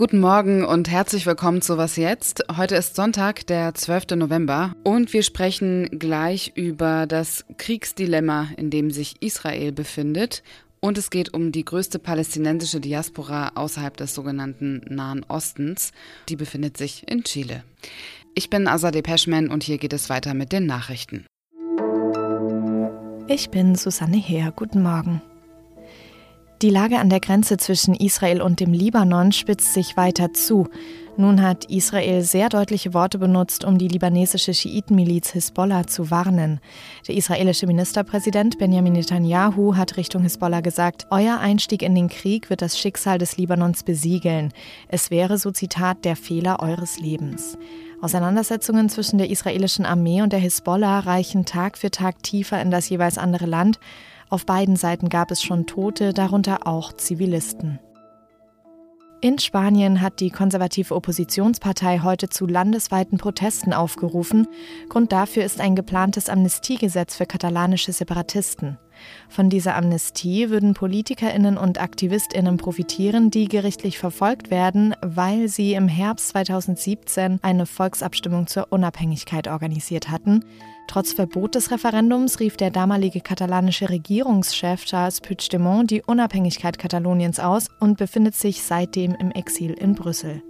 Guten Morgen und herzlich willkommen zu Was jetzt? Heute ist Sonntag, der 12. November und wir sprechen gleich über das Kriegsdilemma, in dem sich Israel befindet. Und es geht um die größte palästinensische Diaspora außerhalb des sogenannten Nahen Ostens. Die befindet sich in Chile. Ich bin Azadeh Peschman und hier geht es weiter mit den Nachrichten. Ich bin Susanne Heer. Guten Morgen. Die Lage an der Grenze zwischen Israel und dem Libanon spitzt sich weiter zu. Nun hat Israel sehr deutliche Worte benutzt, um die libanesische Schiitenmiliz Hisbollah zu warnen. Der israelische Ministerpräsident Benjamin Netanyahu hat Richtung Hisbollah gesagt, Euer Einstieg in den Krieg wird das Schicksal des Libanons besiegeln. Es wäre, so Zitat, der Fehler eures Lebens. Auseinandersetzungen zwischen der israelischen Armee und der Hisbollah reichen Tag für Tag tiefer in das jeweils andere Land. Auf beiden Seiten gab es schon Tote, darunter auch Zivilisten. In Spanien hat die konservative Oppositionspartei heute zu landesweiten Protesten aufgerufen. Grund dafür ist ein geplantes Amnestiegesetz für katalanische Separatisten. Von dieser Amnestie würden Politikerinnen und Aktivistinnen profitieren, die gerichtlich verfolgt werden, weil sie im Herbst 2017 eine Volksabstimmung zur Unabhängigkeit organisiert hatten. Trotz Verbot des Referendums rief der damalige katalanische Regierungschef Charles Puigdemont die Unabhängigkeit Kataloniens aus und befindet sich seitdem im Exil in Brüssel.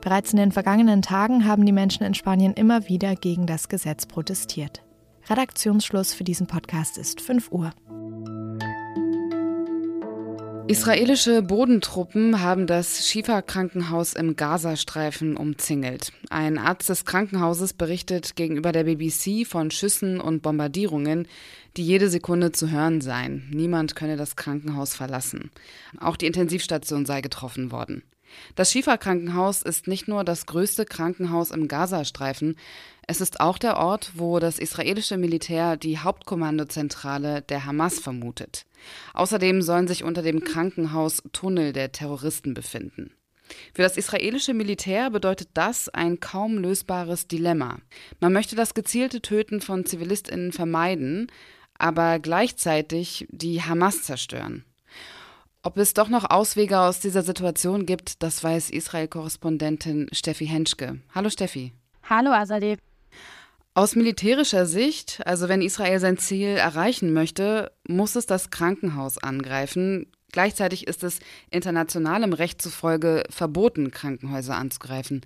Bereits in den vergangenen Tagen haben die Menschen in Spanien immer wieder gegen das Gesetz protestiert. Redaktionsschluss für diesen Podcast ist 5 Uhr. Israelische Bodentruppen haben das Shifa-Krankenhaus im Gazastreifen umzingelt. Ein Arzt des Krankenhauses berichtet gegenüber der BBC von Schüssen und Bombardierungen, die jede Sekunde zu hören seien. Niemand könne das Krankenhaus verlassen. Auch die Intensivstation sei getroffen worden. Das Shifa-Krankenhaus ist nicht nur das größte Krankenhaus im Gazastreifen, es ist auch der Ort, wo das israelische Militär die Hauptkommandozentrale der Hamas vermutet. Außerdem sollen sich unter dem Krankenhaus Tunnel der Terroristen befinden. Für das israelische Militär bedeutet das ein kaum lösbares Dilemma. Man möchte das gezielte Töten von Zivilistinnen vermeiden, aber gleichzeitig die Hamas zerstören. Ob es doch noch Auswege aus dieser Situation gibt, das weiß Israel-Korrespondentin Steffi Henschke. Hallo Steffi. Hallo Azadeh. Aus militärischer Sicht, also wenn Israel sein Ziel erreichen möchte, muss es das Krankenhaus angreifen. Gleichzeitig ist es internationalem Recht zufolge verboten, Krankenhäuser anzugreifen.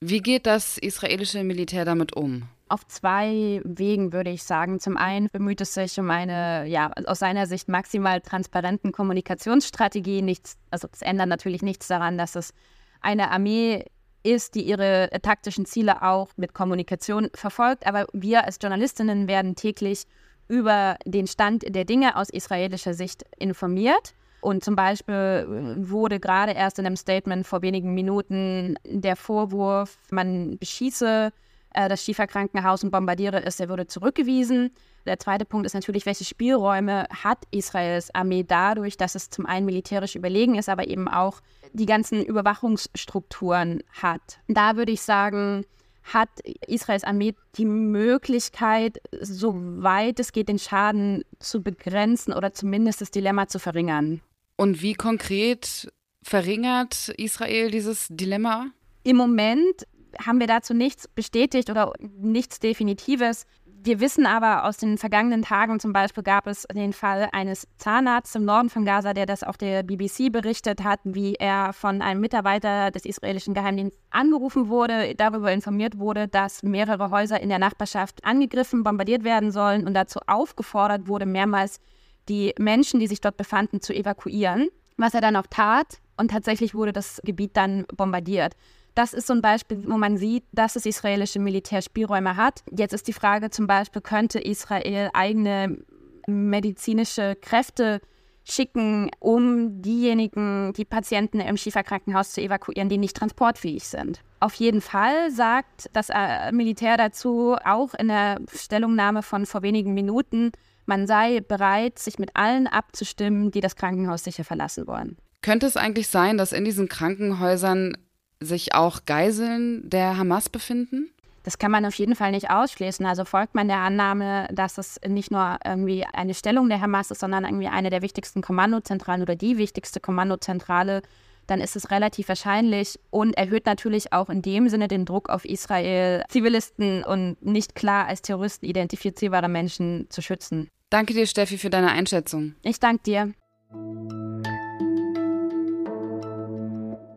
Wie geht das israelische Militär damit um? Auf zwei Wegen würde ich sagen. Zum einen bemüht es sich um eine, ja, aus seiner Sicht maximal transparenten Kommunikationsstrategie. Nichts, also es ändert natürlich nichts daran, dass es eine Armee ist, die ihre taktischen Ziele auch mit Kommunikation verfolgt. Aber wir als Journalistinnen werden täglich über den Stand der Dinge aus israelischer Sicht informiert. Und zum Beispiel äh, wurde gerade erst in einem Statement vor wenigen Minuten der Vorwurf, man beschieße äh, das Schieferkrankenhaus und bombardiere es, der würde zurückgewiesen. Der zweite Punkt ist natürlich, welche Spielräume hat Israels Armee dadurch, dass es zum einen militärisch überlegen ist, aber eben auch die ganzen Überwachungsstrukturen hat. Da würde ich sagen, hat Israels Armee die Möglichkeit, soweit es geht, den Schaden zu begrenzen oder zumindest das Dilemma zu verringern. Und wie konkret verringert Israel dieses Dilemma? Im Moment haben wir dazu nichts bestätigt oder nichts Definitives. Wir wissen aber aus den vergangenen Tagen, zum Beispiel gab es den Fall eines Zahnarztes im Norden von Gaza, der das auf der BBC berichtet hat, wie er von einem Mitarbeiter des israelischen Geheimdienstes angerufen wurde, darüber informiert wurde, dass mehrere Häuser in der Nachbarschaft angegriffen, bombardiert werden sollen und dazu aufgefordert wurde, mehrmals die Menschen, die sich dort befanden, zu evakuieren, was er dann auch tat. Und tatsächlich wurde das Gebiet dann bombardiert. Das ist so ein Beispiel, wo man sieht, dass das israelische Militär Spielräume hat. Jetzt ist die Frage zum Beispiel, könnte Israel eigene medizinische Kräfte schicken, um diejenigen, die Patienten im Schieferkrankenhaus zu evakuieren, die nicht transportfähig sind. Auf jeden Fall sagt das äh, Militär dazu auch in der Stellungnahme von vor wenigen Minuten, man sei bereit, sich mit allen abzustimmen, die das Krankenhaus sicher verlassen wollen. Könnte es eigentlich sein, dass in diesen Krankenhäusern sich auch Geiseln der Hamas befinden? Das kann man auf jeden Fall nicht ausschließen. Also folgt man der Annahme, dass es nicht nur irgendwie eine Stellung der Hamas ist, sondern irgendwie eine der wichtigsten Kommandozentralen oder die wichtigste Kommandozentrale, dann ist es relativ wahrscheinlich und erhöht natürlich auch in dem Sinne den Druck auf Israel, Zivilisten und nicht klar als Terroristen identifizierbare Menschen zu schützen. Danke dir, Steffi, für deine Einschätzung. Ich danke dir.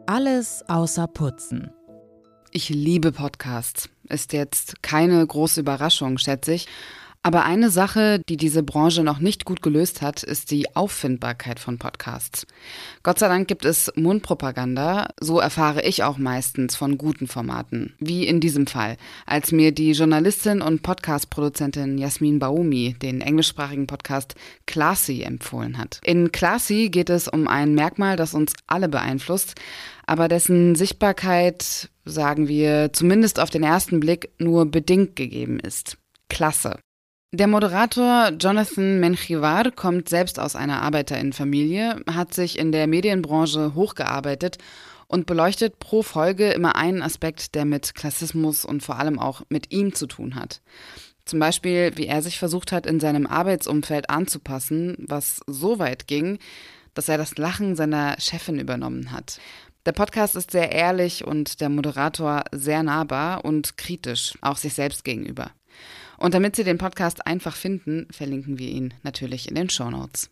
Alles außer Putzen. Ich liebe Podcasts. Ist jetzt keine große Überraschung, schätze ich. Aber eine Sache, die diese Branche noch nicht gut gelöst hat, ist die Auffindbarkeit von Podcasts. Gott sei Dank gibt es Mundpropaganda, so erfahre ich auch meistens von guten Formaten. Wie in diesem Fall, als mir die Journalistin und Podcast-Produzentin Jasmin Baumi den englischsprachigen Podcast Classy empfohlen hat. In Classy geht es um ein Merkmal, das uns alle beeinflusst, aber dessen Sichtbarkeit, sagen wir, zumindest auf den ersten Blick nur bedingt gegeben ist. Klasse. Der Moderator Jonathan Menchivar kommt selbst aus einer Arbeiterinnenfamilie, hat sich in der Medienbranche hochgearbeitet und beleuchtet pro Folge immer einen Aspekt, der mit Klassismus und vor allem auch mit ihm zu tun hat. Zum Beispiel, wie er sich versucht hat, in seinem Arbeitsumfeld anzupassen, was so weit ging, dass er das Lachen seiner Chefin übernommen hat. Der Podcast ist sehr ehrlich und der Moderator sehr nahbar und kritisch, auch sich selbst gegenüber. Und damit Sie den Podcast einfach finden, verlinken wir ihn natürlich in den Show Notes.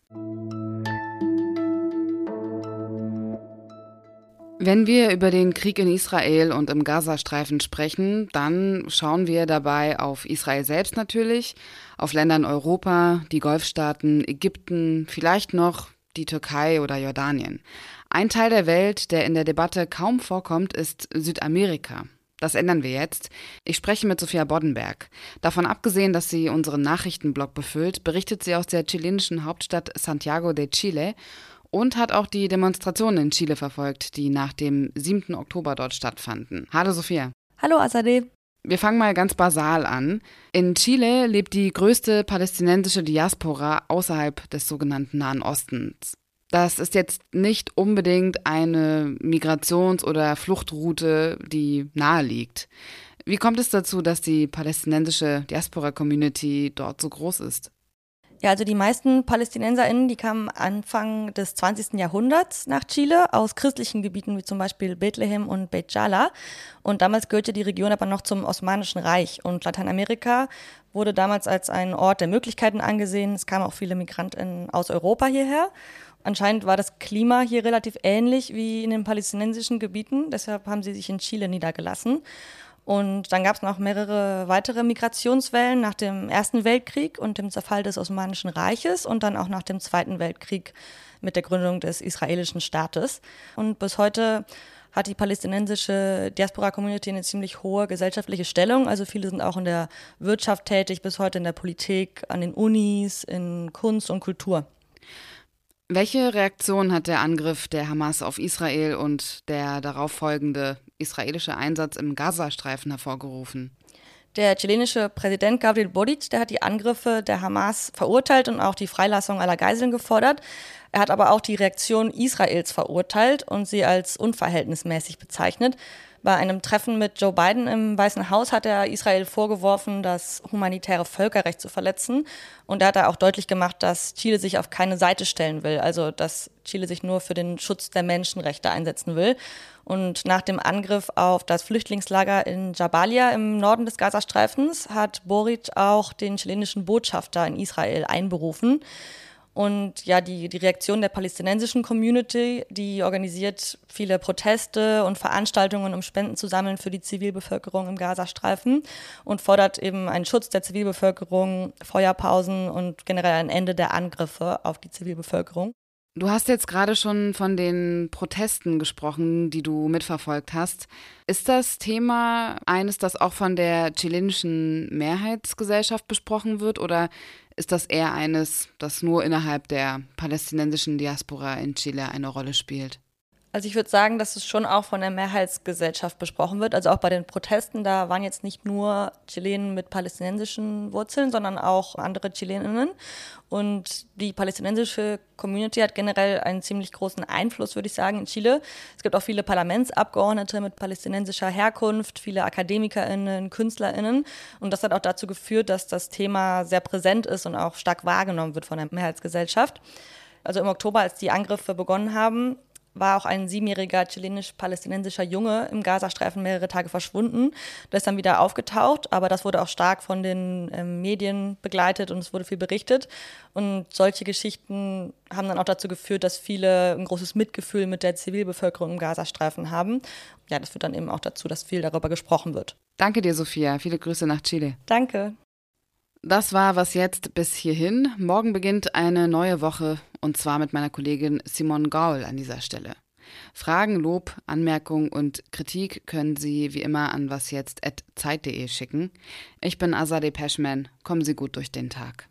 Wenn wir über den Krieg in Israel und im Gazastreifen sprechen, dann schauen wir dabei auf Israel selbst natürlich, auf Länder in Europa, die Golfstaaten, Ägypten, vielleicht noch die Türkei oder Jordanien. Ein Teil der Welt, der in der Debatte kaum vorkommt, ist Südamerika. Das ändern wir jetzt. Ich spreche mit Sophia Boddenberg. Davon abgesehen, dass sie unseren Nachrichtenblog befüllt, berichtet sie aus der chilenischen Hauptstadt Santiago de Chile und hat auch die Demonstrationen in Chile verfolgt, die nach dem 7. Oktober dort stattfanden. Hallo Sophia. Hallo Azadeh. Wir fangen mal ganz basal an. In Chile lebt die größte palästinensische Diaspora außerhalb des sogenannten Nahen Ostens. Das ist jetzt nicht unbedingt eine Migrations- oder Fluchtroute, die nahe liegt. Wie kommt es dazu, dass die palästinensische Diaspora-Community dort so groß ist? Ja, also die meisten PalästinenserInnen, die kamen Anfang des 20. Jahrhunderts nach Chile aus christlichen Gebieten wie zum Beispiel Bethlehem und Beit Jala. Und damals gehörte die Region aber noch zum Osmanischen Reich. Und Lateinamerika wurde damals als ein Ort der Möglichkeiten angesehen. Es kamen auch viele MigrantInnen aus Europa hierher. Anscheinend war das Klima hier relativ ähnlich wie in den palästinensischen Gebieten. Deshalb haben sie sich in Chile niedergelassen. Und dann gab es noch mehrere weitere Migrationswellen nach dem Ersten Weltkrieg und dem Zerfall des Osmanischen Reiches und dann auch nach dem Zweiten Weltkrieg mit der Gründung des israelischen Staates. Und bis heute hat die palästinensische Diaspora-Community eine ziemlich hohe gesellschaftliche Stellung. Also viele sind auch in der Wirtschaft tätig, bis heute in der Politik, an den Unis, in Kunst und Kultur. Welche Reaktion hat der Angriff der Hamas auf Israel und der darauf folgende israelische Einsatz im Gazastreifen hervorgerufen? Der chilenische Präsident Gabriel Boric, der hat die Angriffe der Hamas verurteilt und auch die Freilassung aller Geiseln gefordert. Er hat aber auch die Reaktion Israels verurteilt und sie als unverhältnismäßig bezeichnet. Bei einem Treffen mit Joe Biden im Weißen Haus hat er Israel vorgeworfen, das humanitäre Völkerrecht zu verletzen. Und er hat auch deutlich gemacht, dass Chile sich auf keine Seite stellen will, also dass Chile sich nur für den Schutz der Menschenrechte einsetzen will. Und nach dem Angriff auf das Flüchtlingslager in Jabalia im Norden des Gazastreifens hat Boric auch den chilenischen Botschafter in Israel einberufen. Und ja, die, die Reaktion der palästinensischen Community, die organisiert viele Proteste und Veranstaltungen, um Spenden zu sammeln für die Zivilbevölkerung im Gazastreifen und fordert eben einen Schutz der Zivilbevölkerung, Feuerpausen und generell ein Ende der Angriffe auf die Zivilbevölkerung. Du hast jetzt gerade schon von den Protesten gesprochen, die du mitverfolgt hast. Ist das Thema eines, das auch von der chilenischen Mehrheitsgesellschaft besprochen wird oder ist das eher eines, das nur innerhalb der palästinensischen Diaspora in Chile eine Rolle spielt? Also ich würde sagen, dass es schon auch von der Mehrheitsgesellschaft besprochen wird. Also auch bei den Protesten, da waren jetzt nicht nur Chilenen mit palästinensischen Wurzeln, sondern auch andere Chileninnen. Und die palästinensische Community hat generell einen ziemlich großen Einfluss, würde ich sagen, in Chile. Es gibt auch viele Parlamentsabgeordnete mit palästinensischer Herkunft, viele AkademikerInnen, KünstlerInnen. Und das hat auch dazu geführt, dass das Thema sehr präsent ist und auch stark wahrgenommen wird von der Mehrheitsgesellschaft. Also im Oktober, als die Angriffe begonnen haben, war auch ein siebenjähriger chilenisch-palästinensischer Junge im Gazastreifen mehrere Tage verschwunden. Der ist dann wieder aufgetaucht, aber das wurde auch stark von den ähm, Medien begleitet und es wurde viel berichtet. Und solche Geschichten haben dann auch dazu geführt, dass viele ein großes Mitgefühl mit der Zivilbevölkerung im Gazastreifen haben. Ja, das führt dann eben auch dazu, dass viel darüber gesprochen wird. Danke dir, Sophia. Viele Grüße nach Chile. Danke. Das war was jetzt bis hierhin. Morgen beginnt eine neue Woche und zwar mit meiner Kollegin Simone Gaul an dieser Stelle. Fragen, Lob, Anmerkungen und Kritik können Sie wie immer an wasjetzt.zeit.de schicken. Ich bin Azadeh Peschman. Kommen Sie gut durch den Tag.